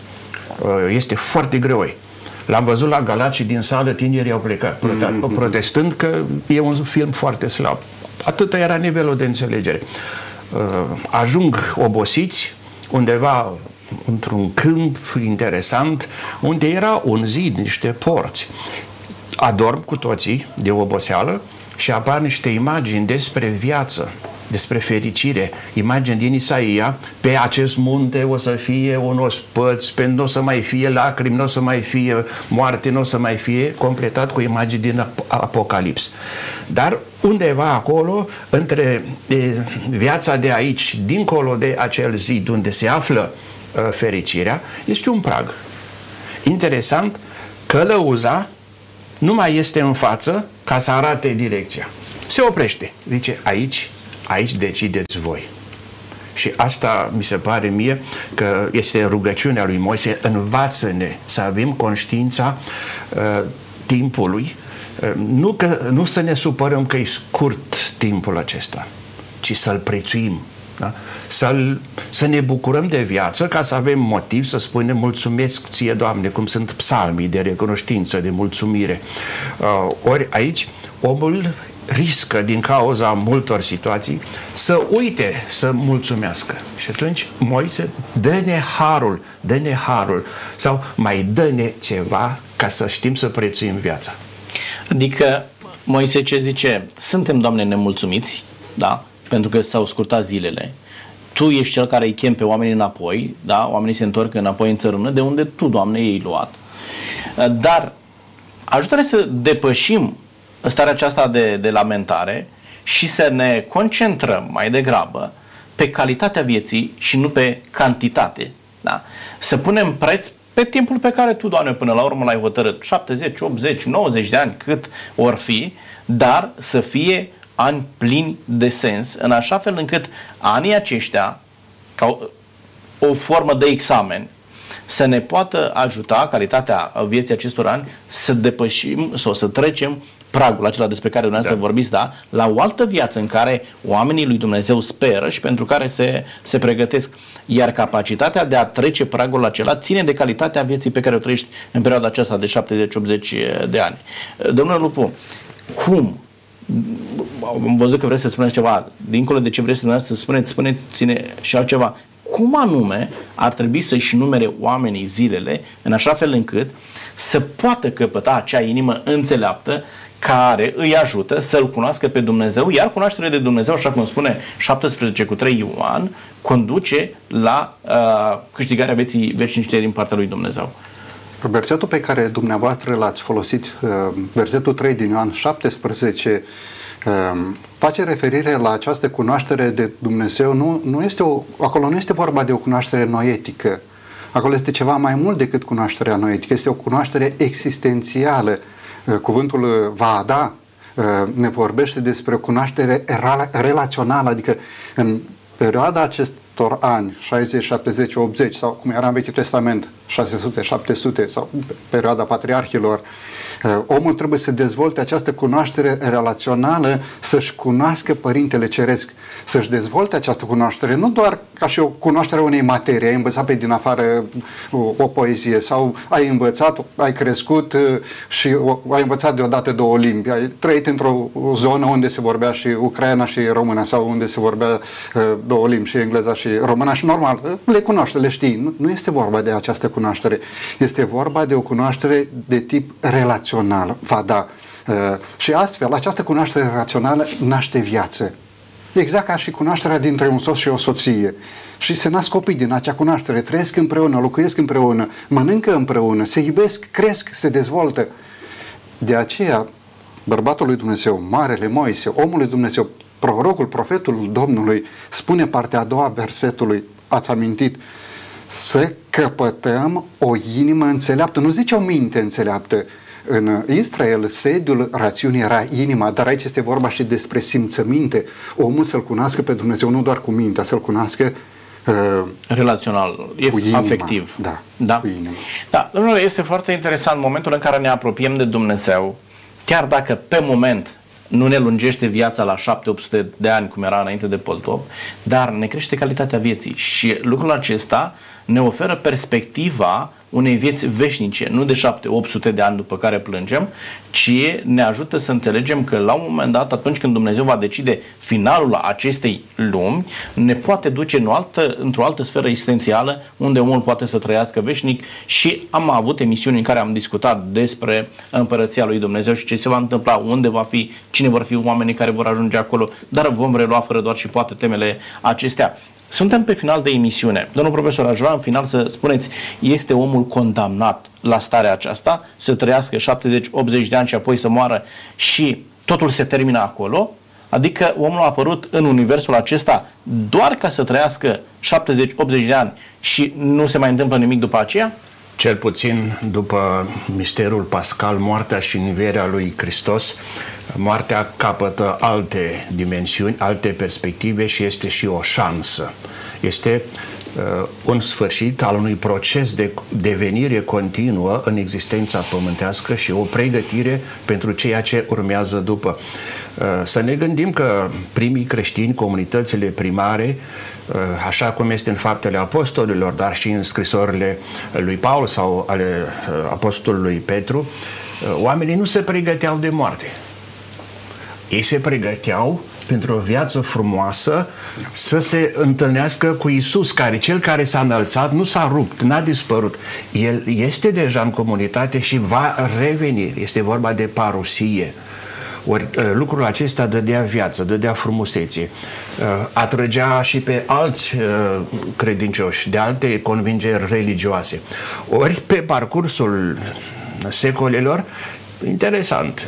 Uh, este foarte greu. L-am văzut la Galați din sală, tinerii au plecat, mm-hmm. protestând că e un film foarte slab. Atât era nivelul de înțelegere. Uh, ajung obosiți undeva într-un câmp interesant unde era un zid, niște porți. Adorm cu toții de oboseală și apar niște imagini despre viață, despre fericire, imagini din Isaia, pe acest munte o să fie un ospăț, pe nu o să mai fie lacrimi, nu o să mai fie moarte, nu o să mai fie, completat cu imagini din Apocalips. Dar undeva acolo, între e, viața de aici, dincolo de acel zid unde se află uh, fericirea, este un prag. Interesant, călăuza nu mai este în față ca să arate direcția. Se oprește. Zice, aici aici decideți voi. Și asta mi se pare mie că este rugăciunea lui Moise, învață-ne să avem conștiința uh, timpului, uh, nu, că, nu să ne supărăm că e scurt timpul acesta, ci să-l prețuim, da? să să ne bucurăm de viață ca să avem motiv să spunem mulțumesc ție, Doamne, cum sunt psalmii de recunoștință, de mulțumire. Uh, ori aici omul riscă din cauza multor situații să uite să mulțumească. Și atunci Moise dă-ne harul, dă-ne harul sau mai dă-ne ceva ca să știm să prețuim viața. Adică Moise ce zice? Suntem, Doamne, nemulțumiți, da? Pentru că s-au scurtat zilele. Tu ești cel care îi chem pe oamenii înapoi, da? Oamenii se întorc înapoi în țărână, de unde tu, Doamne, ei luat. Dar ajută-ne să depășim starea aceasta de, de lamentare și să ne concentrăm mai degrabă pe calitatea vieții și nu pe cantitate. Da? Să punem preț pe timpul pe care tu, Doamne, până la urmă l-ai hotărât, 70, 80, 90 de ani, cât or fi, dar să fie ani plini de sens, în așa fel încât anii aceștia, ca o formă de examen, să ne poată ajuta calitatea vieții acestor ani să depășim sau să trecem pragul acela despre care dumneavoastră da. vorbiți, da, la o altă viață în care oamenii lui Dumnezeu speră și pentru care se, se pregătesc. Iar capacitatea de a trece pragul acela ține de calitatea vieții pe care o trăiești în perioada aceasta de 70-80 de ani. Domnule Lupu, cum am văzut că vreți să spuneți ceva, dincolo de ce vreți să spuneți, spuneți-ne și altceva. Cum anume ar trebui să-și numere oamenii zilele în așa fel încât să poată căpăta acea inimă înțeleaptă care îi ajută să-L cunoască pe Dumnezeu, iar cunoașterea de Dumnezeu, așa cum spune 17 cu 3 Ioan, conduce la uh, câștigarea vieții veșnice din partea lui Dumnezeu. Versetul pe care dumneavoastră l-ați folosit, uh, versetul 3 din Ioan 17, uh, face referire la această cunoaștere de Dumnezeu. Nu, nu este o, acolo nu este vorba de o cunoaștere noetică. Acolo este ceva mai mult decât cunoașterea noetică. Este o cunoaștere existențială Eh, cuvântul eh, va da eh, ne vorbește despre cunoaștere relațională, adică în perioada acestor ani, 60, 70, 80 sau cum era în Vechiul Testament, 600, 700 sau perioada patriarhilor, omul trebuie să dezvolte această cunoaștere relațională, să-și cunoască Părintele Ceresc să-și dezvolte această cunoaștere, nu doar ca și o cunoaștere a unei materii, ai învățat pe din afară o, o poezie sau ai învățat, ai crescut uh, și o, ai învățat deodată două limbi, ai trăit într-o zonă unde se vorbea și ucraina și româna sau unde se vorbea uh, două limbi și engleza și româna și normal, uh, le cunoaște, le știi. Nu, nu este vorba de această cunoaștere, este vorba de o cunoaștere de tip relațional, va da. Uh, și astfel, această cunoaștere rațională naște viață. Exact ca și cunoașterea dintre un soț și o soție. Și se nasc copii din acea cunoaștere, trăiesc împreună, locuiesc împreună, mănâncă împreună, se iubesc, cresc, se dezvoltă. De aceea, bărbatul lui Dumnezeu, Marele Moise, omul lui Dumnezeu, prorocul, profetul Domnului, spune partea a doua versetului, ați amintit, să căpătăm o inimă înțeleaptă. Nu zice o minte înțeleaptă, în Israel, sediul rațiunii era inima, dar aici este vorba și despre simțăminte. Omul să-L cunoască pe Dumnezeu nu doar cu mintea, să-L cunoască uh, relațional, e cu inima, afectiv. Da, da. Cu inima. Da, domnule, este foarte interesant momentul în care ne apropiem de Dumnezeu, chiar dacă pe moment nu ne lungește viața la 7-800 de ani, cum era înainte de Poltop, dar ne crește calitatea vieții și lucrul acesta ne oferă perspectiva unei vieți veșnice, nu de 7-800 de ani după care plângem, ci ne ajută să înțelegem că la un moment dat, atunci când Dumnezeu va decide finalul acestei lumi, ne poate duce în o altă, într-o altă sferă existențială unde omul poate să trăiască veșnic și am avut emisiuni în care am discutat despre împărăția lui Dumnezeu și ce se va întâmpla, unde va fi, cine vor fi oamenii care vor ajunge acolo, dar vom relua fără doar și poate temele acestea. Suntem pe final de emisiune. Domnul profesor, aș vrea în final să spuneți, este omul condamnat la starea aceasta, să trăiască 70-80 de ani și apoi să moară și totul se termină acolo? Adică omul a apărut în universul acesta doar ca să trăiască 70-80 de ani și nu se mai întâmplă nimic după aceea? Cel puțin după misterul pascal, moartea și învierea lui Hristos, moartea capătă alte dimensiuni, alte perspective și este și o șansă. Este uh, un sfârșit al unui proces de devenire continuă în existența pământească și o pregătire pentru ceea ce urmează după. Uh, să ne gândim că primii creștini, comunitățile primare, uh, așa cum este în faptele apostolilor, dar și în scrisorile lui Paul sau ale uh, apostolului Petru, uh, oamenii nu se pregăteau de moarte ei se pregăteau pentru o viață frumoasă să se întâlnească cu Isus, care cel care s-a înălțat nu s-a rupt, n-a dispărut. El este deja în comunitate și va reveni. Este vorba de parusie. Ori ă, lucrul acesta dădea viață, dădea frumusețe, ă, atrăgea și pe alți ă, credincioși de alte convingeri religioase. Ori pe parcursul secolelor interesant,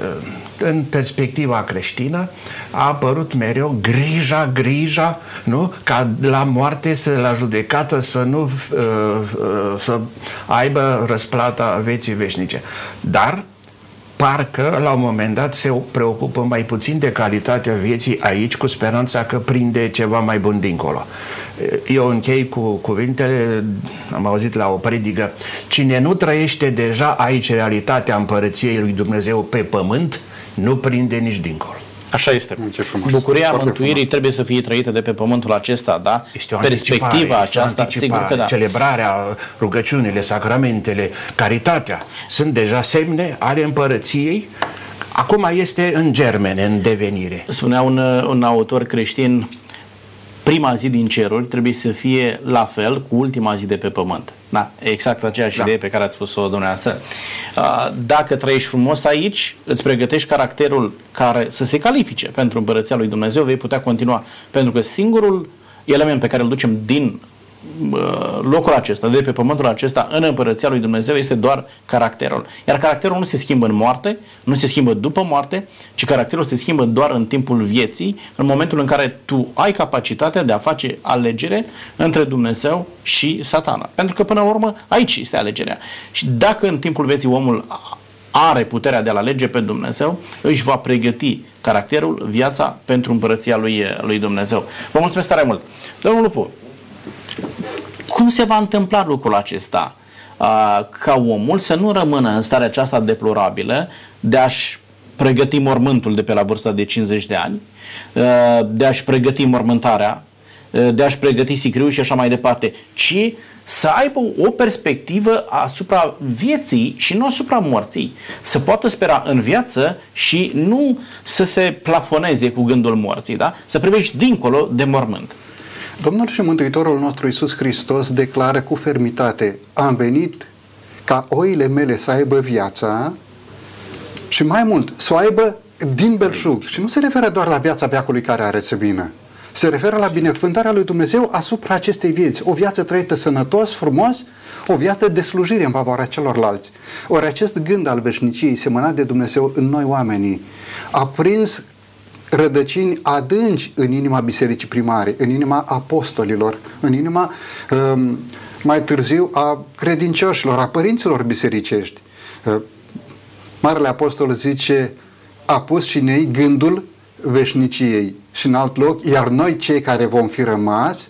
în perspectiva creștină a apărut mereu grija, grija, nu? Ca la moarte, să, la judecată să nu uh, uh, să aibă răsplata vieții veșnice. Dar parcă la un moment dat se preocupă mai puțin de calitatea vieții aici cu speranța că prinde ceva mai bun dincolo. Eu închei cu cuvintele, am auzit la o predică, cine nu trăiește deja aici realitatea împărăției lui Dumnezeu pe pământ, nu prinde nici dincolo. Așa este. Bucuria Foarte mântuirii frumos. trebuie să fie trăită de pe pământul acesta, da? Este o Perspectiva aceasta, sigur că da. Celebrarea, rugăciunile, sacramentele, caritatea sunt deja semne ale împărăției Acum este în germene, în devenire. Spunea un, un autor creștin, prima zi din ceruri trebuie să fie la fel cu ultima zi de pe pământ. Da, exact aceeași da. idee pe care ați spus-o dumneavoastră. Dacă trăiești frumos aici, îți pregătești caracterul care să se califice pentru împărăția lui Dumnezeu, vei putea continua. Pentru că singurul element pe care îl ducem din locul acesta, de pe pământul acesta, în împărăția lui Dumnezeu, este doar caracterul. Iar caracterul nu se schimbă în moarte, nu se schimbă după moarte, ci caracterul se schimbă doar în timpul vieții, în momentul în care tu ai capacitatea de a face alegere între Dumnezeu și satana. Pentru că, până la urmă, aici este alegerea. Și dacă în timpul vieții omul are puterea de a alege pe Dumnezeu, își va pregăti caracterul, viața pentru împărăția lui, lui Dumnezeu. Vă mulțumesc tare mult. Domnul Lupu, cum se va întâmpla lucrul acesta? Ca omul să nu rămână în starea aceasta deplorabilă de a-și pregăti mormântul de pe la vârsta de 50 de ani, de a-și pregăti mormântarea, de a-și pregăti sicriul și așa mai departe, ci să aibă o perspectivă asupra vieții și nu asupra morții. Să poată spera în viață și nu să se plafoneze cu gândul morții, da? Să privești dincolo de mormânt. Domnul și Mântuitorul nostru Iisus Hristos declară cu fermitate, am venit ca oile mele să aibă viața și mai mult, să o aibă din belșug. Și nu se referă doar la viața veacului care are să vină. Se referă la binecuvântarea lui Dumnezeu asupra acestei vieți. O viață trăită sănătos, frumos, o viață de slujire în favoarea celorlalți. Ori acest gând al veșniciei semănat de Dumnezeu în noi oamenii a prins rădăcini adânci în inima bisericii primare, în inima apostolilor, în inima um, mai târziu a credincioșilor, a părinților bisericești. Uh, Marele Apostol zice, a pus și nei gândul veșniciei și în alt loc, iar noi cei care vom fi rămas,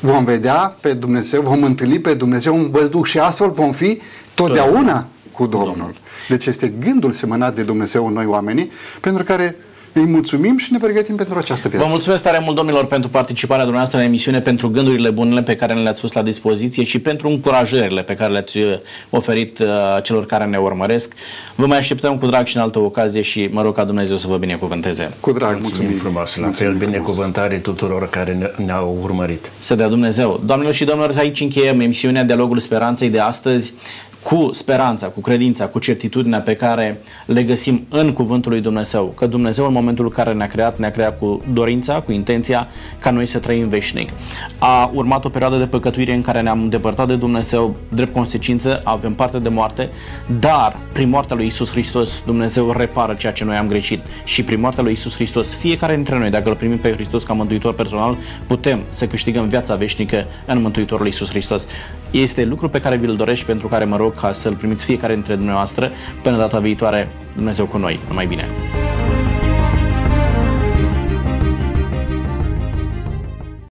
vom vedea pe Dumnezeu, vom întâlni pe Dumnezeu un văzduc și astfel vom fi totdeauna cu Domnul. Deci este gândul semănat de Dumnezeu în noi oamenii, pentru care Îi mulțumim și ne pregătim pentru această viață. Vă mulțumesc tare mult, domnilor, pentru participarea dumneavoastră în emisiune, pentru gândurile bune pe care ne le-ați pus la dispoziție și pentru încurajările pe care le-ați uh, oferit uh, celor care ne urmăresc. Vă mai așteptăm cu drag și în altă ocazie și mă rog ca Dumnezeu să vă binecuvânteze. Cu drag, Mulțumim mulțumim. frumos. La Mulțumim fel, frumos. binecuvântare tuturor care ne- ne-au urmărit. Să dea Dumnezeu. Doamnelor și domnilor, aici încheiem emisiunea Dialogul Speranței de astăzi cu speranța, cu credința, cu certitudinea pe care le găsim în Cuvântul lui Dumnezeu. Că Dumnezeu în momentul în care ne-a creat, ne-a creat cu dorința, cu intenția ca noi să trăim veșnic. A urmat o perioadă de păcătuire în care ne-am îndepărtat de Dumnezeu, drept consecință, avem parte de moarte, dar prin moartea lui Isus Hristos Dumnezeu repară ceea ce noi am greșit și prin moartea lui Isus Hristos, fiecare dintre noi, dacă îl primim pe Hristos ca mântuitor personal, putem să câștigăm viața veșnică în Mântuitorul Isus Hristos. Este lucru pe care vi-l dorești pentru care mă rog ca să-l primiți fiecare dintre dumneavoastră până data viitoare. Dumnezeu cu noi. Numai bine!